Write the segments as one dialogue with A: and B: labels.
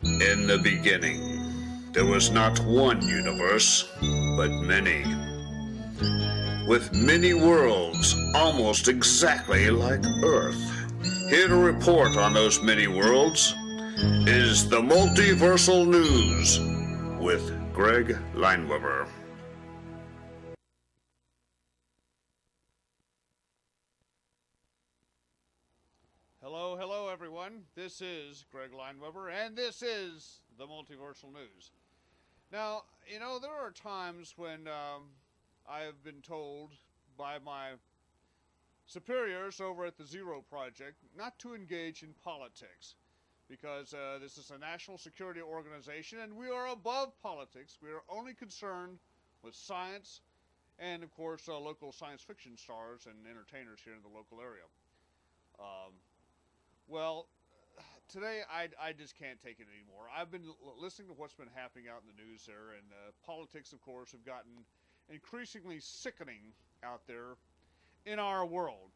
A: In the beginning, there was not one universe, but many. With many worlds almost exactly like Earth. Here to report on those many worlds is the Multiversal News with Greg Lineweber.
B: This is Greg Lineweber, and this is the Multiversal News. Now, you know, there are times when um, I have been told by my superiors over at the Zero Project not to engage in politics because uh, this is a national security organization and we are above politics. We are only concerned with science and, of course, uh, local science fiction stars and entertainers here in the local area. Um, well, today I, I just can't take it anymore. I've been listening to what's been happening out in the news there, and uh, politics, of course, have gotten increasingly sickening out there in our world.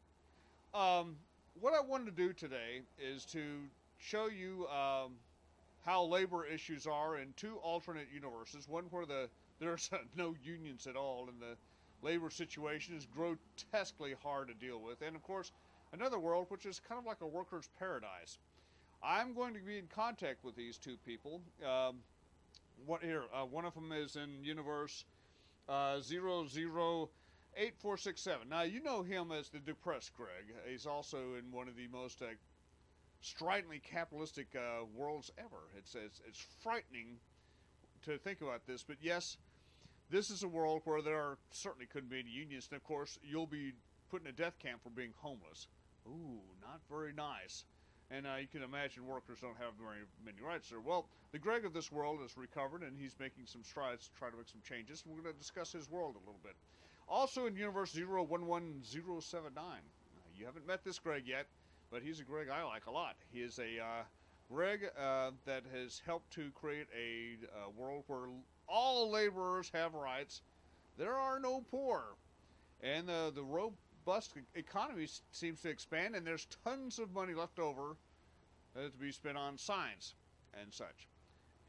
B: Um, what I wanted to do today is to show you um, how labor issues are in two alternate universes. One where the there's no unions at all, and the labor situation is grotesquely hard to deal with, and of course another world which is kind of like a worker's paradise. I'm going to be in contact with these two people. Um, what here? Uh, one of them is in universe uh, 008467. Now, you know him as the depressed Greg. He's also in one of the most uh, stridently capitalistic uh, worlds ever. It's, it's, it's frightening to think about this, but yes, this is a world where there are, certainly couldn't be any unions, and of course, you'll be put in a death camp for being homeless. Ooh, not very nice. And uh, you can imagine workers don't have very many rights there. Well, the Greg of this world has recovered, and he's making some strides to try to make some changes. We're going to discuss his world a little bit. Also in Universe 011079. Uh, you haven't met this Greg yet, but he's a Greg I like a lot. He is a uh, Greg uh, that has helped to create a uh, world where all laborers have rights. There are no poor. And uh, the robust economy seems to expand, and there's tons of money left over to be spent on science and such.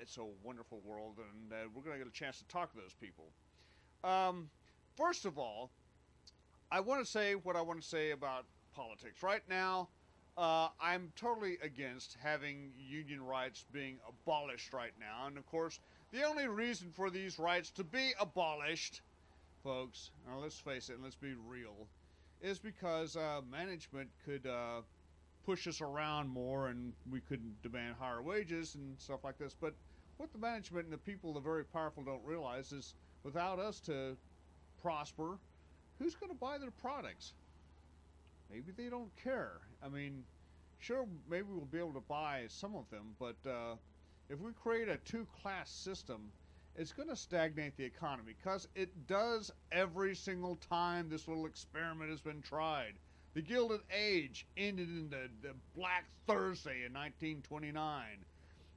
B: It's a wonderful world, and uh, we're going to get a chance to talk to those people. Um, first of all, I want to say what I want to say about politics. Right now, uh, I'm totally against having union rights being abolished right now. And of course, the only reason for these rights to be abolished, folks, now let's face it and let's be real, is because uh, management could uh, push us around more and we couldn't demand higher wages and stuff like this. But what the management and the people, the very powerful, don't realize is without us to prosper, who's going to buy their products? Maybe they don't care. I mean, sure, maybe we'll be able to buy some of them, but uh, if we create a two class system, it's going to stagnate the economy because it does every single time this little experiment has been tried. The Gilded Age ended in the, the Black Thursday in 1929.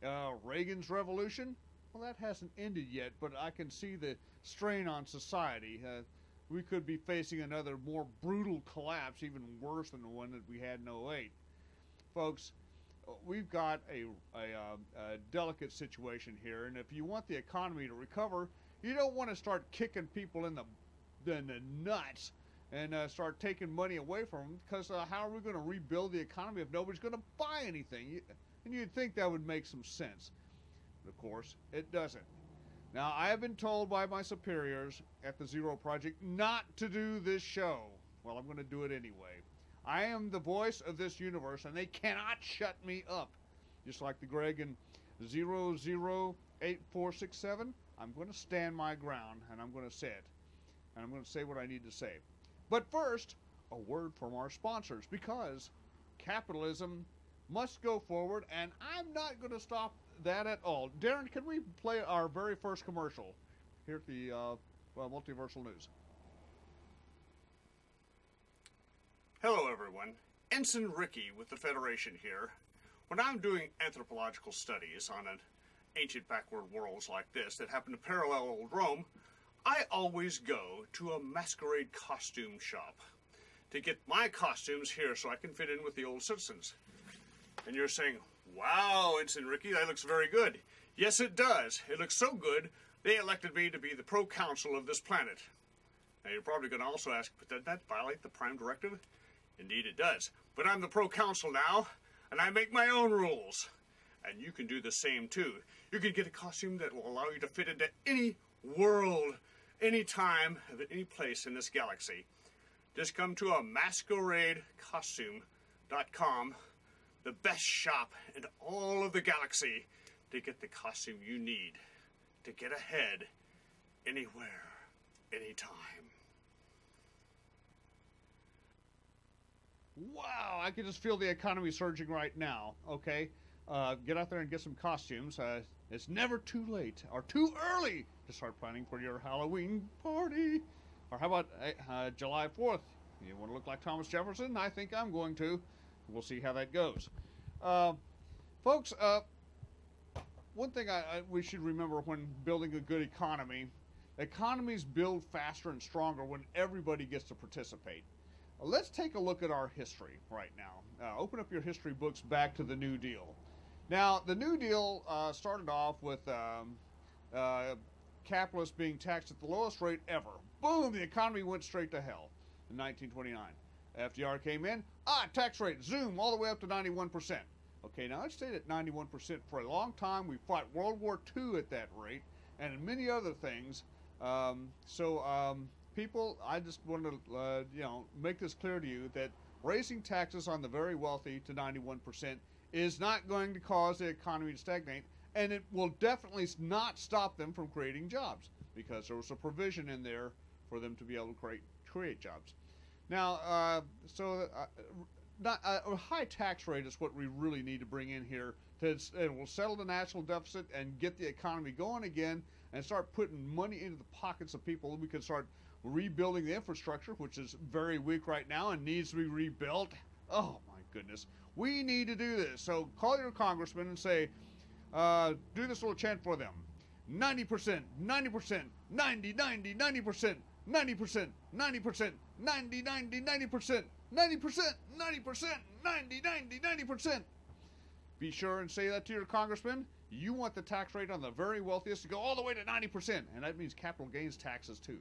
B: Uh, Reagan's Revolution, well, that hasn't ended yet, but I can see the strain on society. Uh, we could be facing another more brutal collapse, even worse than the one that we had in 08. Folks, we've got a, a, uh, a, delicate situation here, and if you want the economy to recover, you don't want to start kicking people in the, in the nuts and uh, start taking money away from them because uh, how are we going to rebuild the economy if nobody's going to buy anything? And you'd think that would make some sense. But of course, it doesn't. Now, I have been told by my superiors at the Zero Project not to do this show. Well, I'm going to do it anyway. I am the voice of this universe, and they cannot shut me up. Just like the Greg in 008467, I'm going to stand my ground, and I'm going to say it. And I'm going to say what I need to say. But first, a word from our sponsors, because capitalism must go forward, and I'm not going to stop that at all. Darren, can we play our very first commercial here at the uh, well, Multiversal News?
C: Hello, everyone. Ensign Ricky with the Federation here. When I'm doing anthropological studies on an ancient backward worlds like this that happen to parallel old Rome, I always go to a masquerade costume shop to get my costumes here so I can fit in with the old citizens. And you're saying, wow, Ensign Ricky, that looks very good. Yes, it does. It looks so good, they elected me to be the proconsul of this planet. Now, you're probably going to also ask, but does that violate the Prime Directive? Indeed, it does. But I'm the proconsul now, and I make my own rules. And you can do the same, too. You can get a costume that will allow you to fit into any world, any time, of any place in this galaxy. Just come to a masqueradecostume.com, the best shop in all of the galaxy, to get the costume you need to get ahead anywhere, anytime.
B: Wow, I can just feel the economy surging right now. Okay, uh, get out there and get some costumes. Uh, it's never too late or too early to start planning for your Halloween party. Or how about uh, uh July 4th? You want to look like Thomas Jefferson? I think I'm going to. We'll see how that goes. Uh, folks, uh, one thing I, I, we should remember when building a good economy economies build faster and stronger when everybody gets to participate. Let's take a look at our history right now. Uh, open up your history books back to the New Deal. Now, the New Deal uh, started off with um, uh, capitalists being taxed at the lowest rate ever. Boom, the economy went straight to hell in 1929. FDR came in, ah, tax rate, zoom, all the way up to 91%. Okay, now it stayed at 91% for a long time. We fought World War II at that rate, and many other things. Um, so, um, people, I just want to, uh, you know, make this clear to you that raising taxes on the very wealthy to 91% is not going to cause the economy to stagnate, and it will definitely not stop them from creating jobs because there was a provision in there for them to be able to create create jobs. Now, uh, so uh, not, uh, a high tax rate is what we really need to bring in here to it will settle the national deficit and get the economy going again and start putting money into the pockets of people. We can start rebuilding the infrastructure, which is very weak right now and needs to be rebuilt. Oh my goodness. We need to do this. So call your congressman and say, uh, do this little chant for them. 90%, 90%, 90, 90, 90%, 90%, 90%, 90, 90, 90%, 90%, 90%, 90, 90, 90%. Be sure and say that to your congressman. You want the tax rate on the very wealthiest to go all the way to 90%, and that means capital gains taxes too.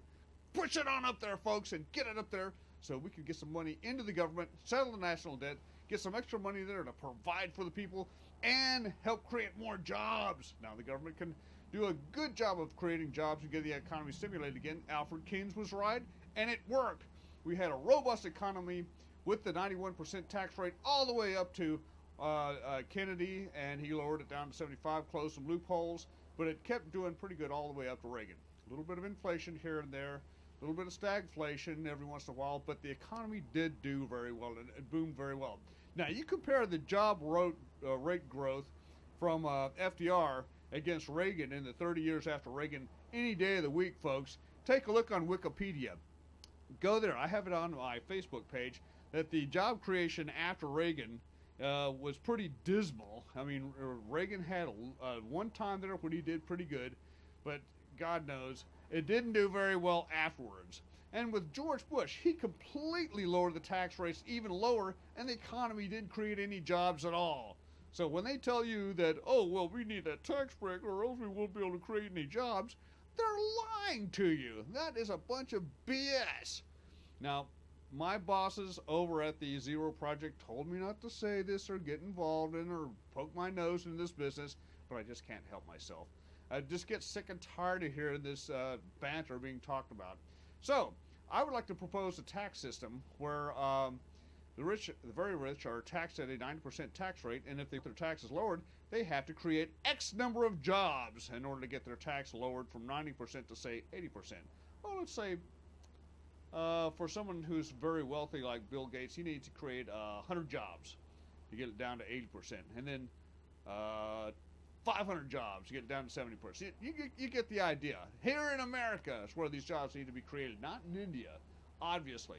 B: Push it on up there, folks, and get it up there so we can get some money into the government, settle the national debt, get some extra money there to provide for the people, and help create more jobs. Now, the government can do a good job of creating jobs and get the economy stimulated again. Alfred Keynes was right, and it worked. We had a robust economy with the 91% tax rate all the way up to uh, uh, Kennedy, and he lowered it down to 75, closed some loopholes, but it kept doing pretty good all the way up to Reagan. A little bit of inflation here and there, a little bit of stagflation every once in a while, but the economy did do very well and it boomed very well. Now, you compare the job rate, uh, rate growth from uh, FDR against Reagan in the 30 years after Reagan any day of the week, folks. Take a look on Wikipedia. Go there. I have it on my Facebook page that the job creation after Reagan uh, was pretty dismal. I mean, Reagan had a, uh, one time there when he did pretty good, but God knows it didn't do very well afterwards. And with George Bush, he completely lowered the tax rates even lower, and the economy didn't create any jobs at all. So when they tell you that, oh, well, we need that tax break or else we won't be able to create any jobs, they're lying to you. That is a bunch of BS. Now, my bosses over at the Zero Project told me not to say this or get involved in or poke my nose in this business, but I just can't help myself. I just get sick and tired of hearing this uh, banter being talked about. So, I would like to propose a tax system where um, the rich, the very rich, are taxed at a 90% tax rate, and if their tax is lowered, they have to create X number of jobs in order to get their tax lowered from 90% to say 80%. Well, let's say uh, for someone who's very wealthy like Bill Gates, he needs to create uh, 100 jobs to get it down to 80%, and then uh, 500 jobs to get it down to 70%. You, you, you get the idea. Here in America is where these jobs need to be created, not in India, obviously.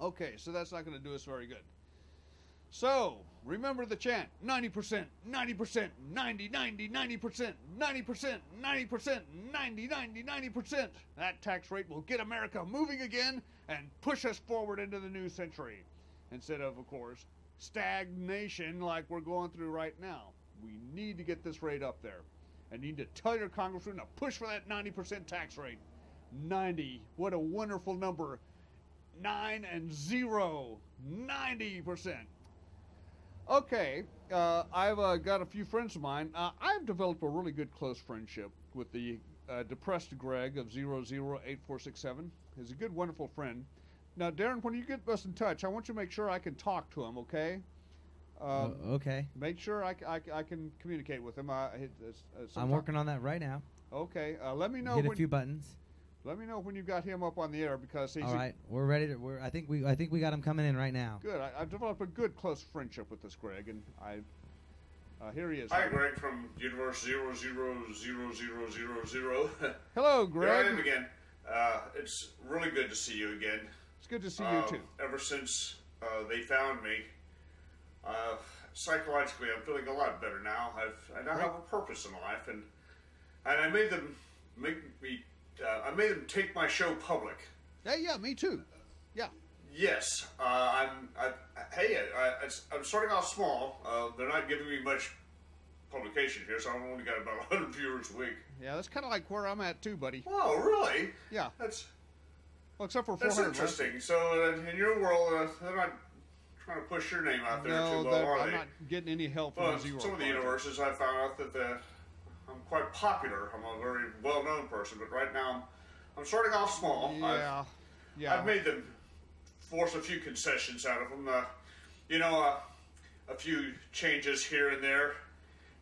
B: Okay, so that's not going to do us very good. So, remember the chant 90%, 90%, 90, 90, 90%, 90%, 90%, 90, 90, 90%. That tax rate will get America moving again and push us forward into the new century. Instead of, of course, stagnation like we're going through right now. We need to get this rate up there. And you need to tell your congressman to push for that 90% tax rate. 90. What a wonderful number. 9 and 0. 90%. Okay, uh, I've uh, got a few friends of mine. Uh, I've developed a really good close friendship with the uh, depressed Greg of 008467. He's a good, wonderful friend. Now, Darren, when you get us in touch, I want you to make sure I can talk to him, okay? Um,
D: O- okay.
B: Make sure I can communicate with him. I, uh,
D: i'm working on that right now.
B: Okay, uh, let me know
D: Hit a few buttons.
B: Let me know when you've got him up on the air because he's
D: All right, we're ready to. We're. I think we. I think we got him coming in right now.
B: good. I, I've developed a good close friendship with this Greg, and I. Uh, here he is.
A: Hi, Greg from Universe Zero Zero Zero Zero Zero Zero.
B: Hello,
A: Here I am
B: Greg.
A: again. Uh, it's really good to see you again.
B: It's good to see
A: Uh,
B: you too.
A: Ever since uh, they found me, uh, psychologically, I'm feeling a lot better now. I've I now have a purpose in life, and and I made them make me. Uh, I made them take my show public.
B: Yeah, yeah, me too. Yeah.
A: Yes, uh, I'm. I, hey, I, I'm starting off small. Uh, they're not giving me much publication here, so I've only got about 100 viewers a week.
B: Yeah, that's kind of like where I'm at too, buddy.
A: Oh, really?
B: Yeah.
A: That's
B: Well, except for
A: that's
B: 400. less.
A: interesting. So, uh, in your world, uh, they're not trying to push your name out there
B: No,
A: too well, are
B: I'm
A: they?
B: not getting any help from
A: Well,
B: Zero.
A: some of the universes, I found out that the, quite popular. I'm a very well-known person, but right now, I'm, I'm starting off small. I've,
B: Yeah. Yeah.
A: I've made them force a few concessions out of them. Uh, you know, uh, a few changes here and there.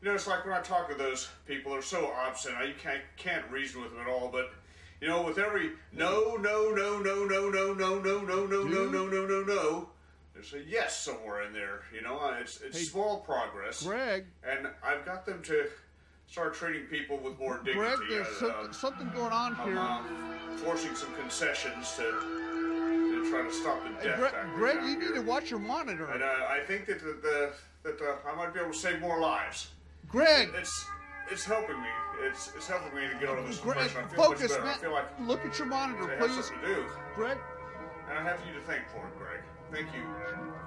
A: You know, it's like when I talk to those people, they're so obstinate. You can't can't reason with them at all. But you know, with every no, no, no, no, no, no, no, no, no, no, no, no, no, no, no, there's a yes somewhere in there. You know, uh, it's it's small progress,
B: Greg,
A: and I've got them to start treating people with more dignity.
B: Greg, there's
A: Uh,
B: some,
A: uh,
B: something going on
A: I'm
B: here.
A: uh, forcing some concessions to, to try to stop the death
B: Greg,
A: factor
B: Greg you need to watch your monitor.
A: And uh, I think that the, the that uh, I might be able to save more lives.
B: Greg,
A: It's it's helping me. It's it's helping me to get out of this
B: Greg,
A: depression. I feel
B: focus,
A: much better.
B: man.
A: I feel like
B: Look at your monitor,
A: I
B: please.
A: something to do,
B: Greg,
A: and I have you to thank for it, Greg. Thank you.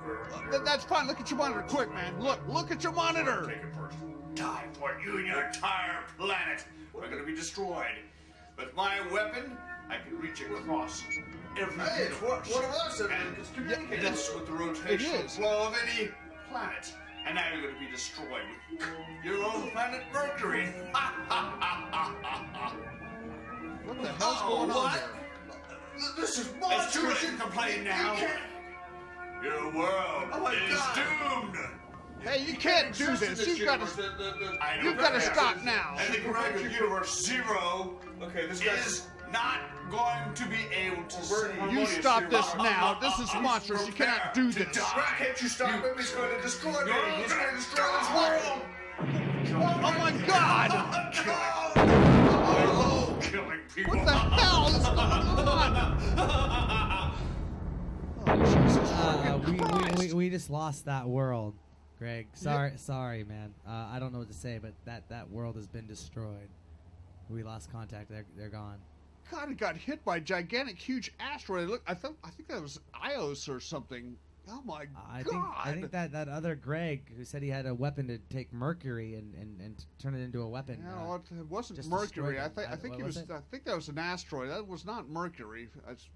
A: For
B: th-
A: your-
B: that's fine. Look at your monitor, quick, man. Look, look at your monitor.
A: Take it first. Time for you and your entire planet. We're going to be destroyed. With my weapon, I can reach across every
E: Hey, it's one-
A: universe.
E: one of us
A: and. That's with the rotational flow of any planet. And now you're going to be destroyed with your own planet Mercury.
B: What the hell's
A: Oh,
B: going on
A: what?
B: here?
A: This is monstrous. It's too late to complain now. Your world
E: Oh
A: is
E: God.
A: doomed.
B: Hey, you can't do this. You've got to.
A: I know
B: You've gotta stop now.
A: And the Greg Universe Zero
E: Okay, this
A: is not going to be able to
E: We're
A: save
B: You stop this now.
E: uh,
B: This is
E: uh,
B: monstrous. You cannot do this.
A: die.
E: Can't you stop him? He's going to destroy me. He's going to destroy this
A: world.
B: Oh my God!
A: Hello, killing people.
B: What the hell is going on? Oh, Jesus
D: Uh, we, we, we, we just lost that world, Greg. Sorry, sorry, man. Uh, I don't know what to say, but that, that world has been destroyed. We lost contact. They're they're gone.
B: God, it got hit by a gigantic, huge asteroid. Look, I thought I think that was Ios or something. Oh my
D: I
B: God!
D: think I think that, that other Greg who said he had a weapon to take Mercury and, and, and turn it into a weapon.
B: You
D: uh,
B: know, it it wasn't Mercury. I
D: them.
B: think I
D: I-
B: think
D: what
B: it was.
D: was it?
B: I think that was an asteroid. That was not Mercury. That's,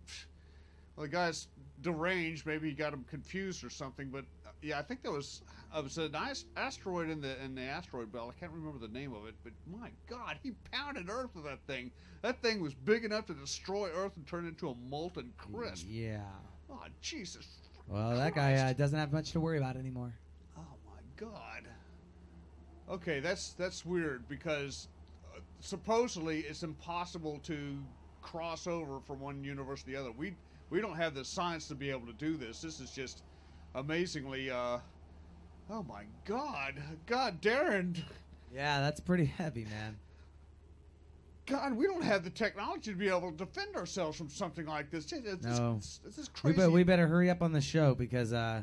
B: well, the guy's deranged. Maybe he got him confused or something. But yeah, I think there was. Uh, it was an ast- asteroid in the in the asteroid belt. I can't remember the name of it. But my God, he pounded Earth with that thing. That thing was big enough to destroy Earth and turn it into a molten crisp.
D: Yeah.
B: Oh Jesus!
D: Well, that guy uh, doesn't have much to worry about anymore.
B: Oh my God. Okay, that's that's weird because uh, supposedly it's impossible to cross over from one universe to the other. We we don't have the science to be able to do this. This is just amazingly. Uh, oh my God, God, Darren,
D: Yeah, that's pretty heavy, man.
B: God, we don't have the technology to be able to defend ourselves from something like this. It's,
D: No.
B: it's, it's just
D: We,
B: crazy.
D: be, we better hurry up on the show because uh,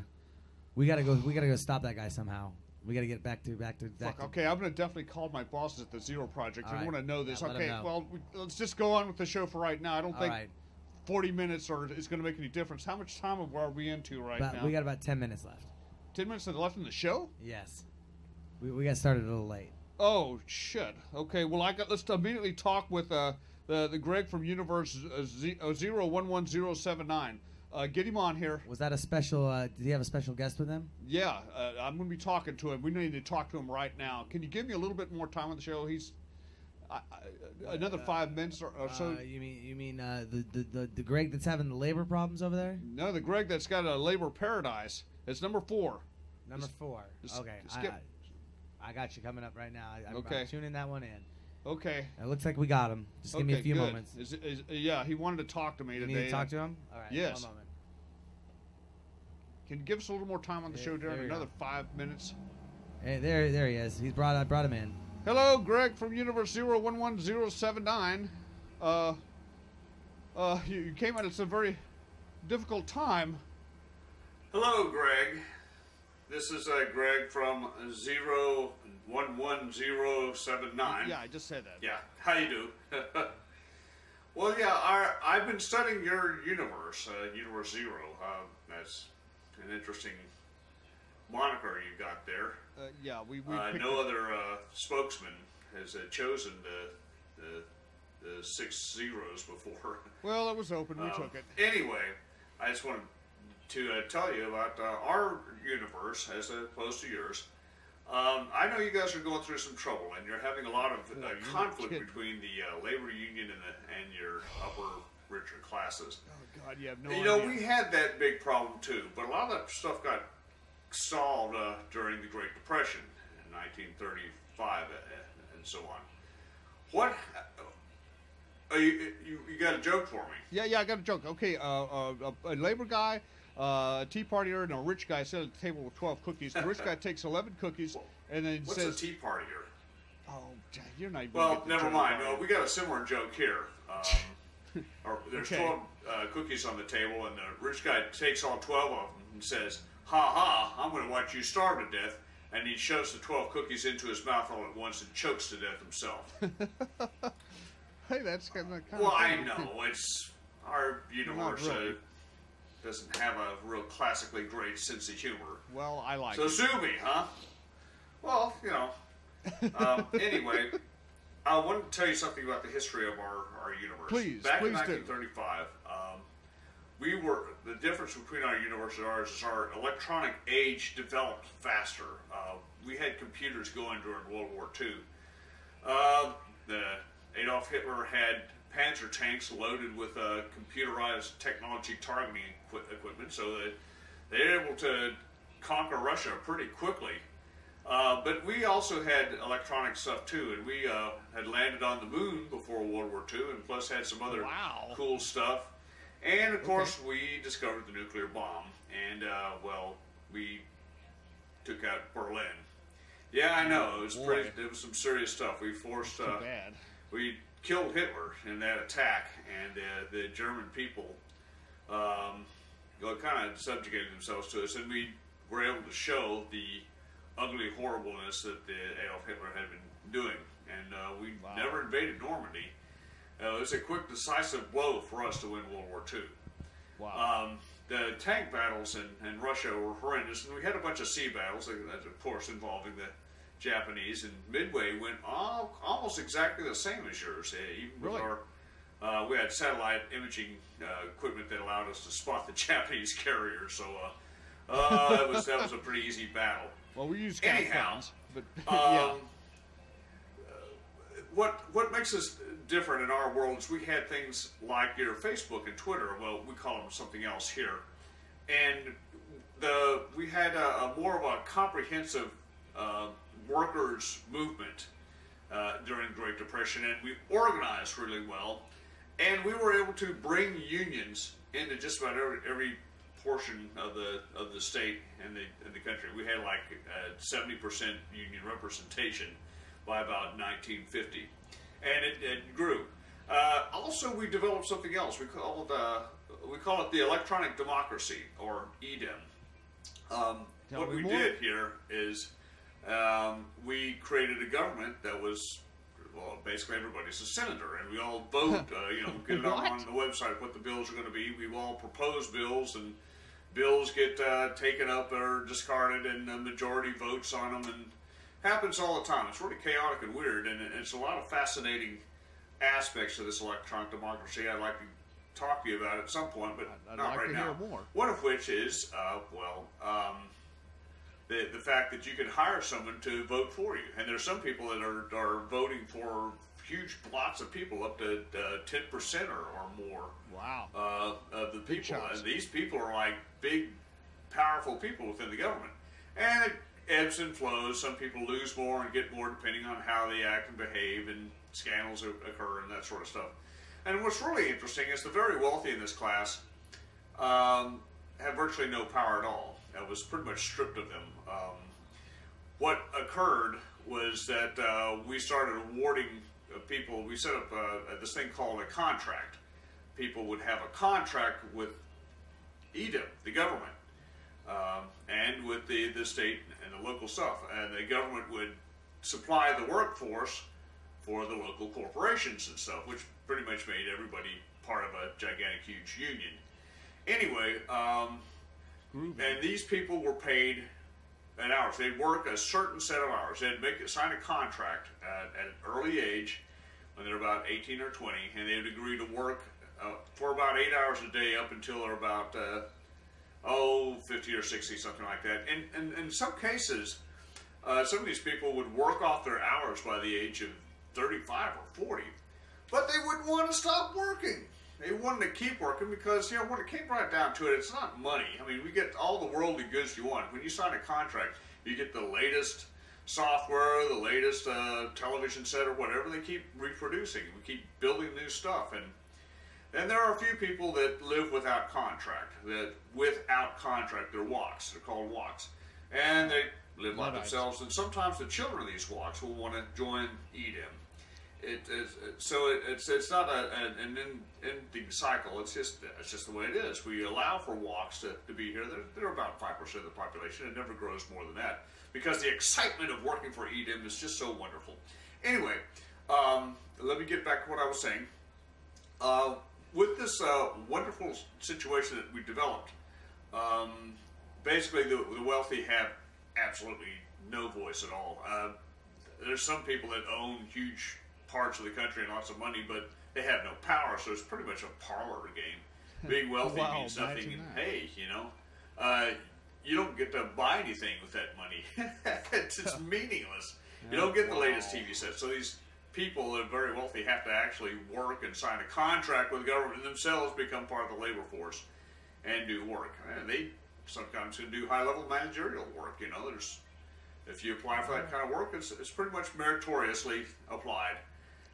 D: we gotta go. We gotta go stop that guy somehow. We gotta get back to back to back.
B: Fuck,
D: to,
B: okay, I'm gonna definitely call my bosses at the Zero Project.
D: All
B: I
D: right.
B: want to know this.
D: Yeah,
B: okay,
D: know.
B: well, we, let's just go on with the show for right now. I don't
D: All
B: think
D: right,
B: 40 minutes or is going to make any difference. How much time are we into right
D: About-
B: now?
D: we got about ten minutes left.
B: Ten minutes left in the show.
D: Yes. We, we got started a little late.
B: Oh shit. Okay. Well, I got. Let's immediately talk with uh, the the Greg from Universe uh, Z- uh, zero one one zero seven nine. Uh, get him on here.
D: Was that a special? Uh, did he have a special guest with him?
B: Yeah, uh, I'm going to be talking to him. We need to talk to him right now. Can you give me a little bit more time on the show? He's I, I, another five minutes or, or so.
D: Uh, you mean you mean uh, the, the the the Greg that's having the labor problems over there?
B: no, the Greg that's got a labor paradise. It's number four.
D: Number four.
B: just
D: okay,
B: skip-
D: I, I, I got you coming up right now. I, I'm,
B: Okay.
D: Tuning that one in.
B: Okay.
D: It looks like we got him. Just give me a few
B: good.
D: moments.
B: Is, is, yeah, he wanted to talk to me
D: You
B: today.
D: need to talk to him. All right.
B: Yes.
D: One moment.
B: Can you give us a little more time on the
D: There-
B: show, Darren? Another
D: go.
B: five minutes.
D: Hey, there there he is. He's brought I brought him in.
B: Hello, Greg from Universe Zero One One Zero Seven Nine. Uh, uh, you, you came at us a very difficult time.
A: Hello, Greg. This is uh, Greg from zero one one zero seven nine.
B: Yeah, I just said that.
A: Yeah. How you do? well, yeah. Our, I've been studying your universe, uh, Universe Zero. Uh, that's an interesting moniker you got there.
B: Uh, yeah, we, we
A: Uh, no other uh, spokesman has uh, chosen the, the the six zeros before.
B: Well, it was open. We
A: Um,
B: took it.
A: Anyway, I just wanted to uh, tell you about uh, our universe as opposed to yours. Um, I know you guys are going through some trouble, and you're having a lot of
B: No,
A: uh, conflict between the uh, labor union and, the, and your upper richer classes.
B: Oh God, you have no
A: you
B: idea.
A: know, we had that big problem too, but a lot of that stuff got solved uh, during the Great Depression in 1935 uh, and so on. What? Uh, you, you, you got a joke for me?
B: Yeah, yeah, I got a joke. Okay, uh, uh, a, a labor guy, uh, a tea partier, and a rich guy sit at the table with twelve cookies. The rich guy takes eleven cookies and then
A: What's
B: says,
A: a tea partier?
B: "Oh, you're not even."
A: Well, never mind. No, we got a similar joke here. Um, there's
B: Okay.
A: 12 uh, cookies on the table, and the rich guy takes all 12 of them and says, Ha ha, I'm going to watch you starve to death. And he shoves the 12 cookies into his mouth all at once and chokes to death himself.
B: Hey, that's kind of.
A: well, I know. It's our universe
B: really.
A: uh, doesn't have a real classically great sense of humor.
B: Well, I like
A: So
B: it.
A: sue me, huh? Well, you know. Um, anyway, I wanted to tell you something about the history of our, our universe.
B: Please,
A: Back in
B: please do.
A: 1935, um, we were the difference between our universe and ours is our electronic age developed faster. Uh, we had computers going during World War II. Uh, the Adolf Hitler had Panzer tanks loaded with uh, computerized technology targeting equi- equipment, so that they were able to conquer Russia pretty quickly. Uh, but we also had electronic stuff too, and we uh, had landed on the moon before World War II, and plus had some other
B: Wow.
A: cool stuff. And of course, we discovered the nuclear bomb, and uh, well, we took out Berlin. Yeah, I know it was
B: Boy.
A: pretty. It was some serious stuff. We forced. Uh,
B: bad.
A: we killed Hitler in that attack, and uh, the German people um, know, kind of subjugated themselves to us, and we were able to show the ugly horribleness that the Adolf Hitler had been doing. And uh, we
B: Wow.
A: never invaded Normandy. Uh, it was a quick, decisive blow for us to win World War II.
B: Wow.
A: Um, the tank battles in, in Russia were horrendous, and we had a bunch of sea battles, uh, of course, involving the Japanese. And Midway went all, almost exactly the same as yours. Uh, even with
B: Really?
A: our, uh, we had satellite imaging uh, equipment that allowed us to spot the Japanese carrier. So uh, uh, that was that was a pretty easy battle.
B: well, we used
A: anyhow,
B: guns, but
A: Um, what what makes us different in our world is we had things like your Facebook and Twitter. Well, we call them something else here, and the we had a, a more of a comprehensive uh, workers movement uh, during the Great Depression, and we organized really well, and we were able to bring unions into just about every, every portion of the of the state and the in the country. We had like seventy percent union representation by about 1950, and it, it grew. Uh, also, we developed something else. We call it uh, we call it the electronic democracy or EDEM. Um, what we
B: more.
A: did here is um, we created a government that was well, basically everybody's a senator, and we all vote. uh, you know, get it on the website what the bills are going to be. We all propose bills, and bills get uh, taken up or discarded, and the majority votes on them, and happens all the time. It's really chaotic and weird, and it's a lot of fascinating aspects of this electronic democracy. I'd like to talk to you about at some point, but
B: I'd
A: not
B: like
A: right now. One of which is, uh, well, um, the the fact that you can hire someone to vote for you, and there's some people that are are voting for huge blots of people, up to uh, ten percent or, or more
B: Wow.
A: uh, of the people, and these people are like big, powerful people within the government, and ebbs and flows. Some people lose more and get more depending on how they act and behave, and scandals occur and that sort of stuff. And what's really interesting is the very wealthy in this class um, have virtually no power at all. It was pretty much stripped of them. Um, what occurred was that uh, we started awarding uh, people. We set up uh, this thing called a contract. People would have a contract with EDEM, the government, um, and with the, the state and the local stuff. And the government would supply the workforce for the local corporations and stuff, which pretty much made everybody part of a gigantic, huge union. Anyway, um, and these people were paid an hours. They'd work a certain set of hours. They'd make sign a contract at, at an early age when they're about 18 or 20, and they'd agree to work uh, for about eight hours a day up until they're about uh, oh 50 or 60, something like that. And, and in some cases, uh, some of these people would work off their hours by the age of 35 or 40, but they wouldn't want to stop working. They wanted to keep working because, you know, when it came right down to it, it's not money. I mean, we get all the worldly goods you want. When you sign a contract, you get the latest software, the latest uh, television set, or whatever. They keep reproducing. We keep building new stuff. And then there are a few people that live without contract, that without contract, they're walks. They're called walks. And they live like
B: Luddites.
A: themselves. And sometimes the children of these walks will want to join EDM. It is so it, it's it's not a, an, an en- ending cycle. It's just it's just the way it is. We allow for walks to, to be here. They're, they're about five percent of the population. It never grows more than that because the excitement of working for EDM is just so wonderful. Anyway, um, let me get back to what I was saying. Uh, with this uh, wonderful situation that we developed, um, basically the, the wealthy have absolutely no voice at all. Uh, there's some people that own huge parts of the country and lots of money, but they have no power, so it's pretty much a parlor game. Being wealthy
B: Wow,
A: means nothing,
B: imagine
A: and
B: that.
A: hey, you know, uh, you don't get to buy anything with that money. it's, it's meaningless. You don't get the latest TV set. So these people that are very wealthy have to actually work and sign a contract with the government and themselves become part of the labor force and do work. And they sometimes can do high level managerial work. You know, there's if you apply for that kind of work, it's, it's pretty much meritoriously applied.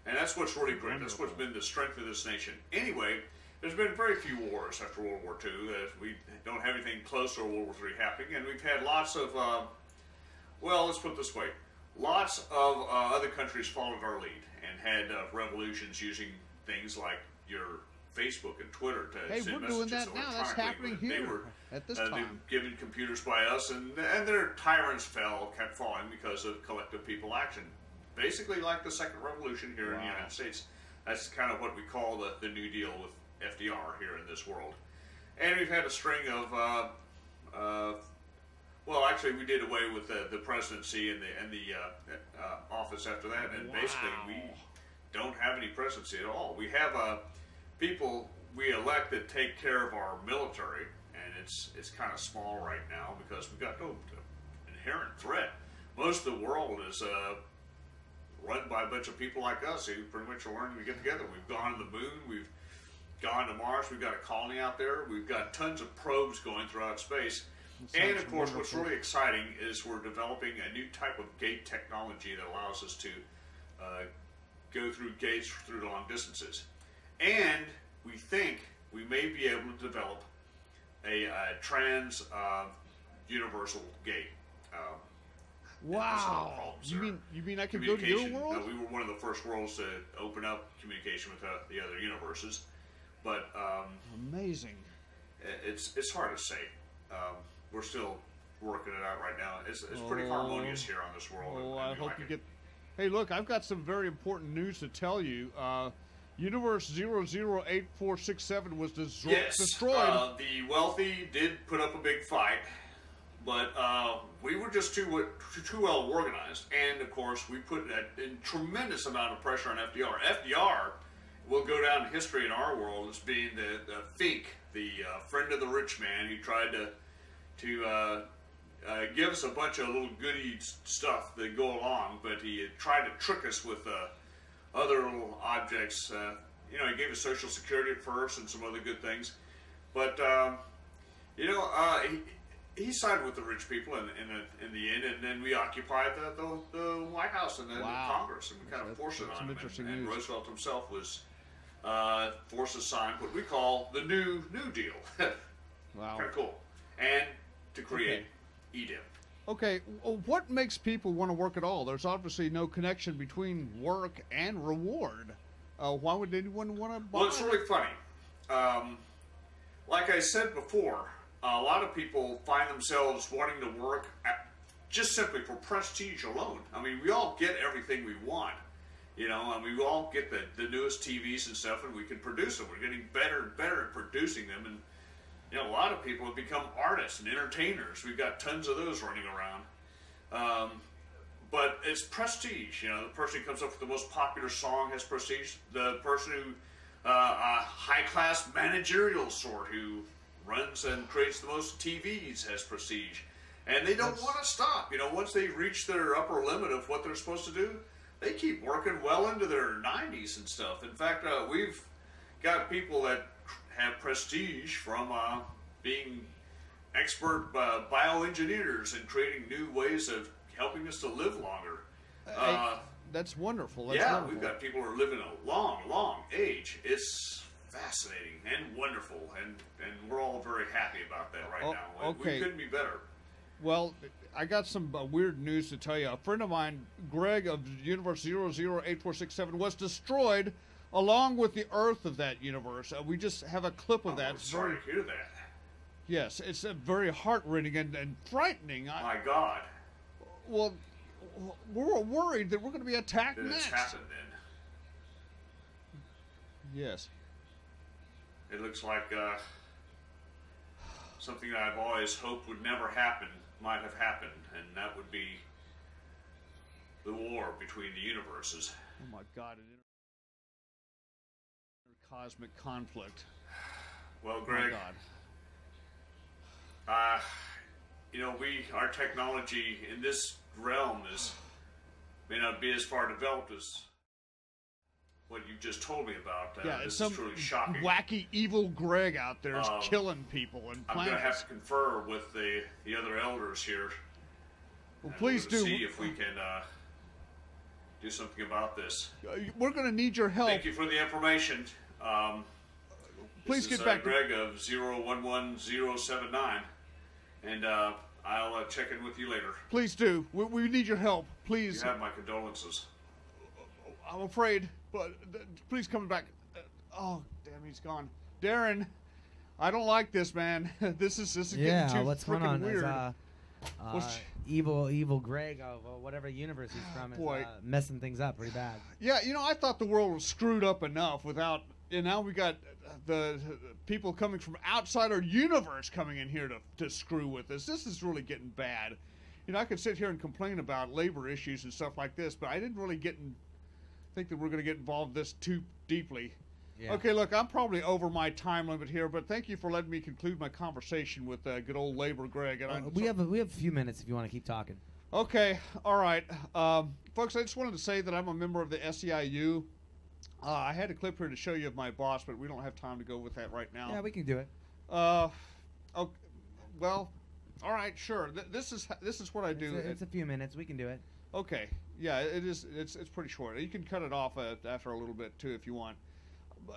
A: And that's what's really great. That's what's been the strength of this nation. Anyway, there's been very few wars after World War II. Uh, we don't have anything close to World War III happening, and we've had lots of, uh, well, let's put it this way lots of uh, other countries followed our lead and had uh, revolutions using things like your Facebook and Twitter to
B: Hey,
A: send
B: we're doing
A: messages
B: that now. That's happening
A: They
B: here
A: were,
B: at this
A: uh, they
B: time.
A: were given computers by us, and and their tyrants fell, kept falling because of collective people action. Basically, like the Second Revolution here in the United States. That's kind of what we call the, the New Deal with FDR here in this world. And we've had a string of, uh, uh, well, actually, we did away with the, the presidency and the and the uh, uh, office after that, and basically we don't have any presidency at all. We have uh, people we elect that take care of our military, and it's it's kind of small right now because we've got no inherent threat. Most of the world is uh, run by a bunch of people like us who pretty much are learning to get together. We've gone to the moon. We've gone to Mars. We've got a colony out there. We've got tons of probes going throughout space. And of course, what's really exciting is we're developing a new type of gate technology that allows us to uh, go through gates through long distances. And we think we may be able to develop a, uh trans uh, universal gate. Um, That's not a
B: Wow. You mean you mean I could go to your
A: communication.
B: world?
A: Uh, we were one of the first worlds to open up communication with uh, the other universes, but um,
B: amazing.
A: It's it's hard to say. Um, we're still working it out right now. It's, it's pretty
B: Oh.
A: harmonious here on this world.
B: Oh,
A: and
B: I hope
A: like
B: you
A: it.
B: get. Hey, look, I've got some very important news to tell you. Uh, Universe 008467 was des-
A: Yes,
B: destroyed.
A: Uh, the wealthy did put up a big fight, but uh, we were just too, too too well organized, and of course we put a, a tremendous amount of pressure on FDR. FDR will go down in history in our world as being the, the fink, the uh, friend of the rich man who tried to to uh, uh, give us a bunch of little goody stuff that go along, but he tried to trick us with uh, other little objects. Uh, you know, he gave us Social Security at first and some other good things, but um, you know, uh, he, he sided with the rich people in, in, the, in the end, and then we occupied the, the, the White House and then
B: Wow.
A: Congress, and we kind of forced it on him. And, and. Roosevelt himself was uh, forced to sign what we call the New New Deal.
B: wow.
A: kind of cool, and to create
B: Okay.
A: EDEM.
B: Okay, what makes people want to work at all? There's obviously no connection between work and reward. Uh, why would anyone want to buy?
A: Well, it's really funny. Um, like I said before, a lot of people find themselves wanting to work at, just simply for prestige alone. I mean, we all get everything we want. You know, and we all get the, the newest TVs and stuff, and we can produce them. We're getting better and better at producing them, and you know, a lot of people have become artists and entertainers. We've got tons of those running around. Um, but it's prestige. You know, the person who comes up with the most popular song has prestige. The person who, uh, a high class managerial sort who runs and creates the most TVs has prestige. And they don't want to stop. You know, once they reach their upper limit of what they're supposed to do, they keep working well into their 90s and stuff. In fact, uh, we've got people that have prestige from uh, being expert uh, bioengineers and creating new ways of helping us to live longer. Uh,
B: That's wonderful. That's
A: yeah,
B: wonderful.
A: we've got people who are living a long, long age. It's fascinating and wonderful, and, and we're all very happy about that right
B: Oh,
A: now. We-
B: okay.
A: We couldn't be better.
B: Well, I got some uh, weird news to tell you. A friend of mine, Greg of Universe 008467, was destroyed along with the Earth of that universe. Uh, we just have a clip of that.
A: I'm sorry to hear that.
B: yes, it's uh, very heart-rending and, and frightening. I,
A: My God,
B: well, we're worried that we're going to be attacked
A: that it's
B: next.
A: happened then.
B: Yes.
A: It looks like uh, something that I've always hoped would never happen might have happened, and that would be the war between the universes.
B: Oh my God! Cosmic conflict.
A: Well,
B: Oh
A: Greg,
B: God.
A: uh, you know, we our technology in this realm is may not be as far developed as what you just told me about. Uh,
B: Yeah,
A: this
B: it's some
A: is truly shocking.
B: wacky, evil Greg out there is
A: Um,
B: killing people and
A: I'm going to have to confer with the the other elders here.
B: Well, please do.
A: see if we can uh, do something about this.
B: Uh, We're going to need your help.
A: Thank you for the information. Um,
B: Please
A: this
B: get
A: is,
B: back
A: Uh,
B: to-
A: Greg of 011079, and uh, I'll uh, check in with you later.
B: Please do. We, we need your help. Please.
A: You
B: Please.
A: have my condolences.
B: I'm afraid, but uh, please come back. Uh, oh, damn, he's gone. Darren, I don't like this, man. this is this is
D: Yeah,
B: getting too
D: what's going on?
B: weird.
D: Is, uh, uh,
B: What's-
D: evil, evil Greg of uh, whatever universe he's from is uh, messing things up pretty bad.
B: Yeah, you know, I thought the world was screwed up enough without, and now we got the, people coming from outside our universe coming in here to, to screw with us. This is really getting bad. You know, I could sit here and complain about labor issues and stuff like this, but I didn't really get in, think that we're going to get involved this too deeply.
D: Yeah.
B: Okay, look, I'm probably over my time limit here, but thank you for letting me conclude my conversation with uh, good old labor Greg. And
D: Uh, we
B: so-
D: have a, we have a few minutes if you want to keep talking.
B: Okay, all right. Um, folks, I just wanted to say that I'm a member of the SEIU. Uh, I had a clip here to show you of my boss, but we don't have time to go with that right now.
D: Yeah, we can do it.
B: uh, okay, well, all right, sure. Th- this is this is what I
D: It's
B: do.
D: a, it's a few minutes. We can do it.
B: okay, yeah, it is. It's it's pretty short. You can cut it off uh, after a little bit too if you want.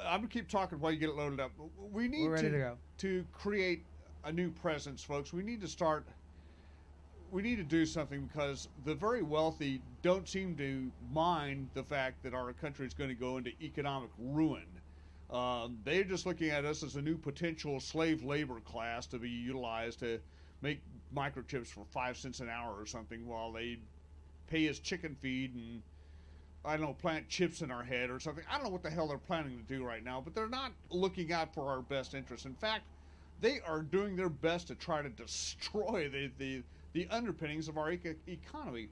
B: I'm gonna keep talking while you get it loaded up. We need
D: We're ready
B: to,
D: to go.
B: to create a new presence, folks. We need to start. We need to do something because the very wealthy don't seem to mind the fact that our country is going to go into economic ruin. Um, they're just looking at us as a new potential slave labor class to be utilized to make microchips for five cents an hour or something while they pay us chicken feed and I don't know, plant chips in our head or something. I don't know what the hell they're planning to do right now, but they're not looking out for our best interests. In fact, they are doing their best to try to destroy the the, the underpinnings of our eco- economy.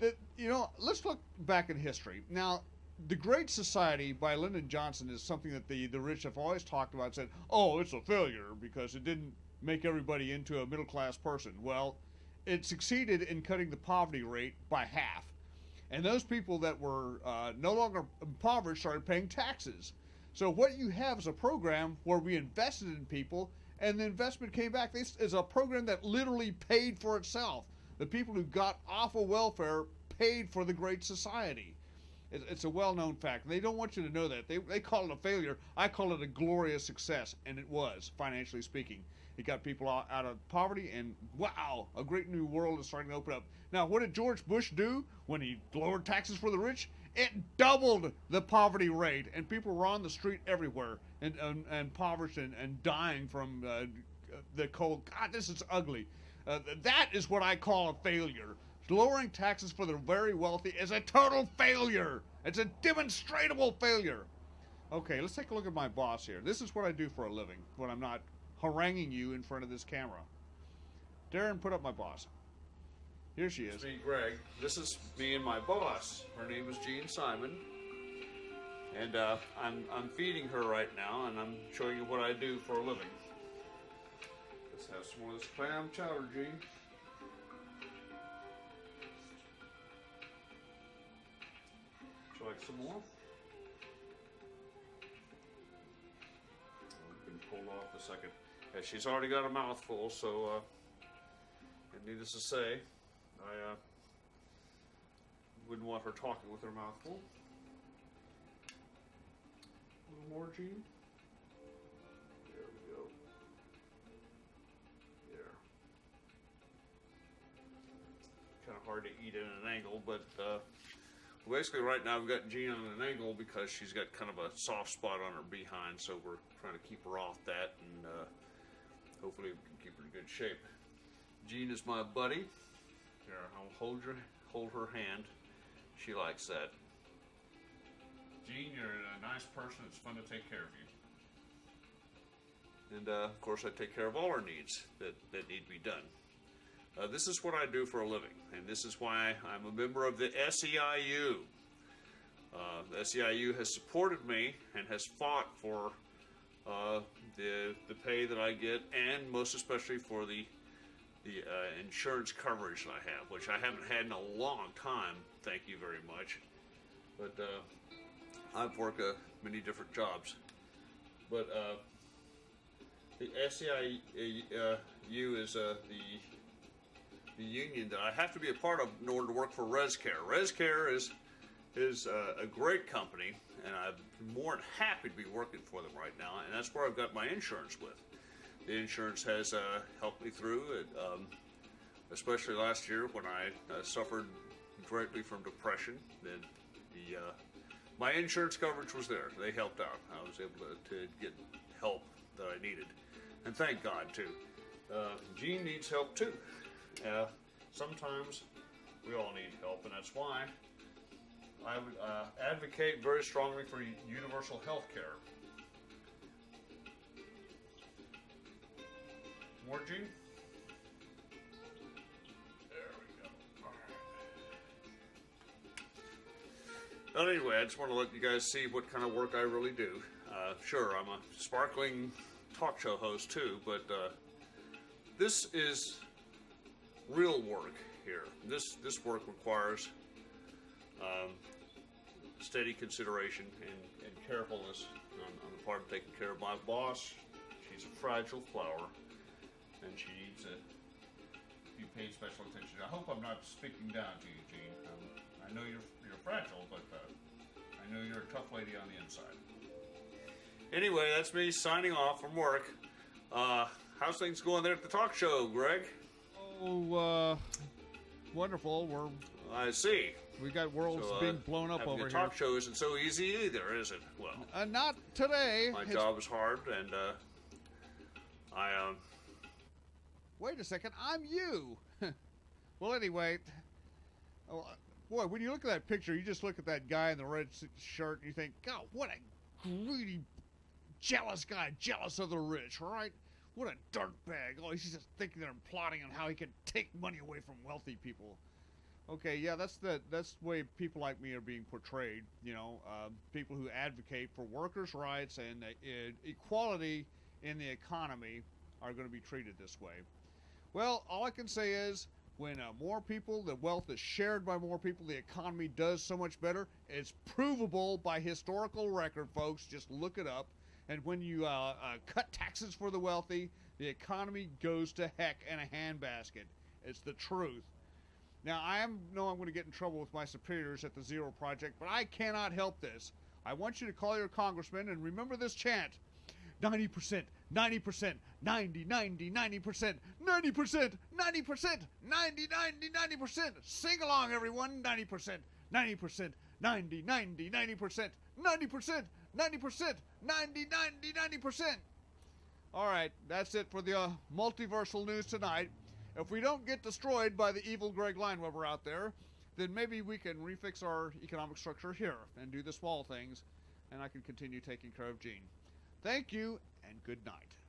B: That you know, let's look back in history. Now, the Great Society by Lyndon Johnson is something that the the rich have always talked about. Said, "Oh, it's a failure because it didn't make everybody into a middle class person." Well, it succeeded in cutting the poverty rate by half, and those people that were uh, no longer impoverished started paying taxes. So what you have is a program where we invested in people, and the investment came back. This is a program that literally paid for itself. The people who got off of welfare paid for the Great Society. It's a well-known fact. They don't want you to know that. They, they call it a failure. I call it a glorious success, and it was, financially speaking. It got people out of poverty, and wow, a great new world is starting to open up. Now, what did George Bush do when he lowered taxes for the rich? It doubled the poverty rate, and people were on the street everywhere and, and, and impoverished and, and dying from uh, the cold. God, this is ugly. Uh, that is what I call a failure. Lowering taxes for the very wealthy is a total failure. It's a demonstrable failure. Okay, let's take a look at my boss here. This is what I do for a living when I'm not haranguing you in front of this camera. Darren, put up my boss. Here she is.
A: Me, Greg. This is me and my boss. Her name is Jean Simon. And uh, I'm, I'm feeding her right now, and I'm showing you what I do for a living. Let's have some more of this clam chowder, Jean. Would you like some more? Oh, we can hold off a second. Yeah, she's already got a mouthful, so uh, needless to say, I uh, wouldn't want her talking with her mouth full. A little more, Jean. There we go. There. Kind of hard to eat at an angle, but uh, basically right now we've got Jean on an angle because she's got kind of a soft spot on her behind, so we're trying to keep her off that, and uh, hopefully we can keep her in good shape. Jean is my buddy. Here, I'll hold your hold her hand. She likes that. Jean, you're a nice person. It's fun to take care of you. And uh, of course, I take care of all her needs that, that need to be done. Uh, this is what I do for a living, and this is why I'm a member of the SEIU. Uh, the SEIU has supported me and has fought for uh, the the pay that I get, and most especially for the the uh, insurance coverage that I have, which I haven't had in a long time. Thank you very much. But uh, I've worked uh, many different jobs. But uh, the SEIU is uh, the the union that I have to be a part of in order to work for ResCare. ResCare is is uh, a great company, and I'm more than happy to be working for them right now. And that's where I've got my insurance with. The insurance has uh, helped me through it, um, especially last year when I uh, suffered greatly from depression. Then the uh, my insurance coverage was there. They helped out. I was able to, to get help that I needed, and thank God too. Uh, Jean needs help too. Uh, sometimes we all need help, and that's why I would uh, advocate very strongly for universal health care. More, anyway, I just want to let you guys see what kind of work I really do. Uh, sure, I'm a sparkling talk show host too, but uh, this is real work here. This this work requires um, steady consideration and, and carefulness on, on the part of taking care of my boss. She's a fragile flower, and she needs to be paid special attention. I hope I'm not speaking down to you, Jean. Um, I know you're you're fragile, but uh, I know you're a tough lady on the inside. Anyway, that's me signing off from work. Uh, how's things going there at the talk show, Greg?
B: Oh, uh, wonderful. We're
A: I see.
B: we got worlds
A: So, uh,
B: being blown up over
A: a
B: here.
A: talk show isn't so easy either, is it? Well,
B: Uh, not today.
A: my
B: It's-
A: job is hard, and uh, I um,
B: Wait a second. I'm you. well, anyway, oh, uh, boy, when you look at that picture, you just look at that guy in the red shirt and you think, God, what a greedy, jealous guy, jealous of the rich, right? What a dirtbag. Oh, he's just thinking there and plotting on how he can take money away from wealthy people. Okay, yeah, that's the that's the way people like me are being portrayed. You know, um, people who advocate for workers' rights and uh, equality in the economy are going to be treated this way. Well, all I can say is when uh, more people, the wealth is shared by more people, the economy does so much better. It's provable by historical record, folks. Just look it up. And when you uh, uh, cut taxes for the wealthy, the economy goes to heck in a handbasket. It's the truth. Now, I am, know I'm going to get in trouble with my superiors at the Zero Project, but I cannot help this. I want you to call your congressman and remember this chant 90%, 90%, 90, 90, 90%, 90%, 90%, 90, 90, 90%. Sing along, everyone. 90%, 90%, 90, 90, 90%, 90%, 90%, 90, 90, 90%. All right, that's it for the uh, multiversal news tonight. If we don't get destroyed by the evil Greg Lineweber out there, then maybe we can refix our economic structure here and do the small things, and I can continue taking care of Jean. Thank you, and good night.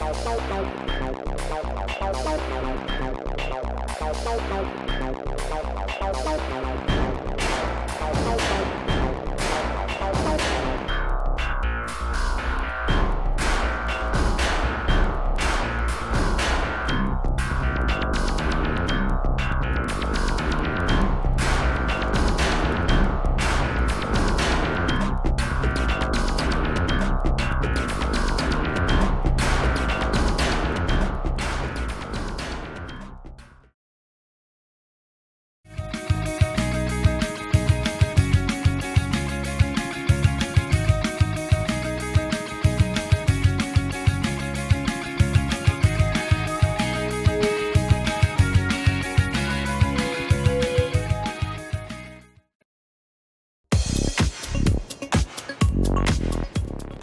B: Thank you.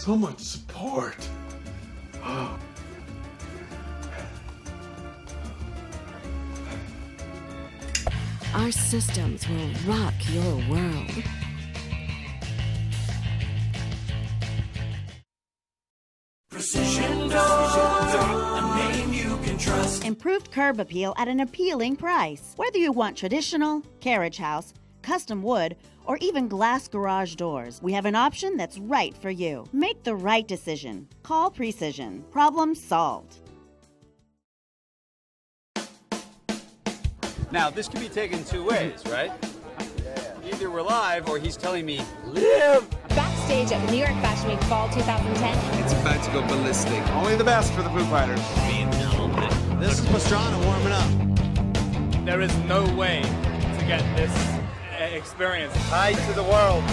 F: So much support.
G: Our systems will rock your world.
H: Precision Door, a name you can trust.
I: Improved curb appeal at an appealing price. Whether you want traditional, carriage house, custom wood, or even glass garage doors, we have an option that's right for you. Make the right decision. Call Precision. Problem solved.
J: Now, this can be taken two ways, right? Either we're live or he's telling me, live!
K: Backstage at the New York Fashion Week Fall 2010.
L: It's about to go ballistic.
M: Only the best for the Foo Fighters.
N: This is Pastrana warming up.
O: There is no way to get this experience.
M: Hi to the world.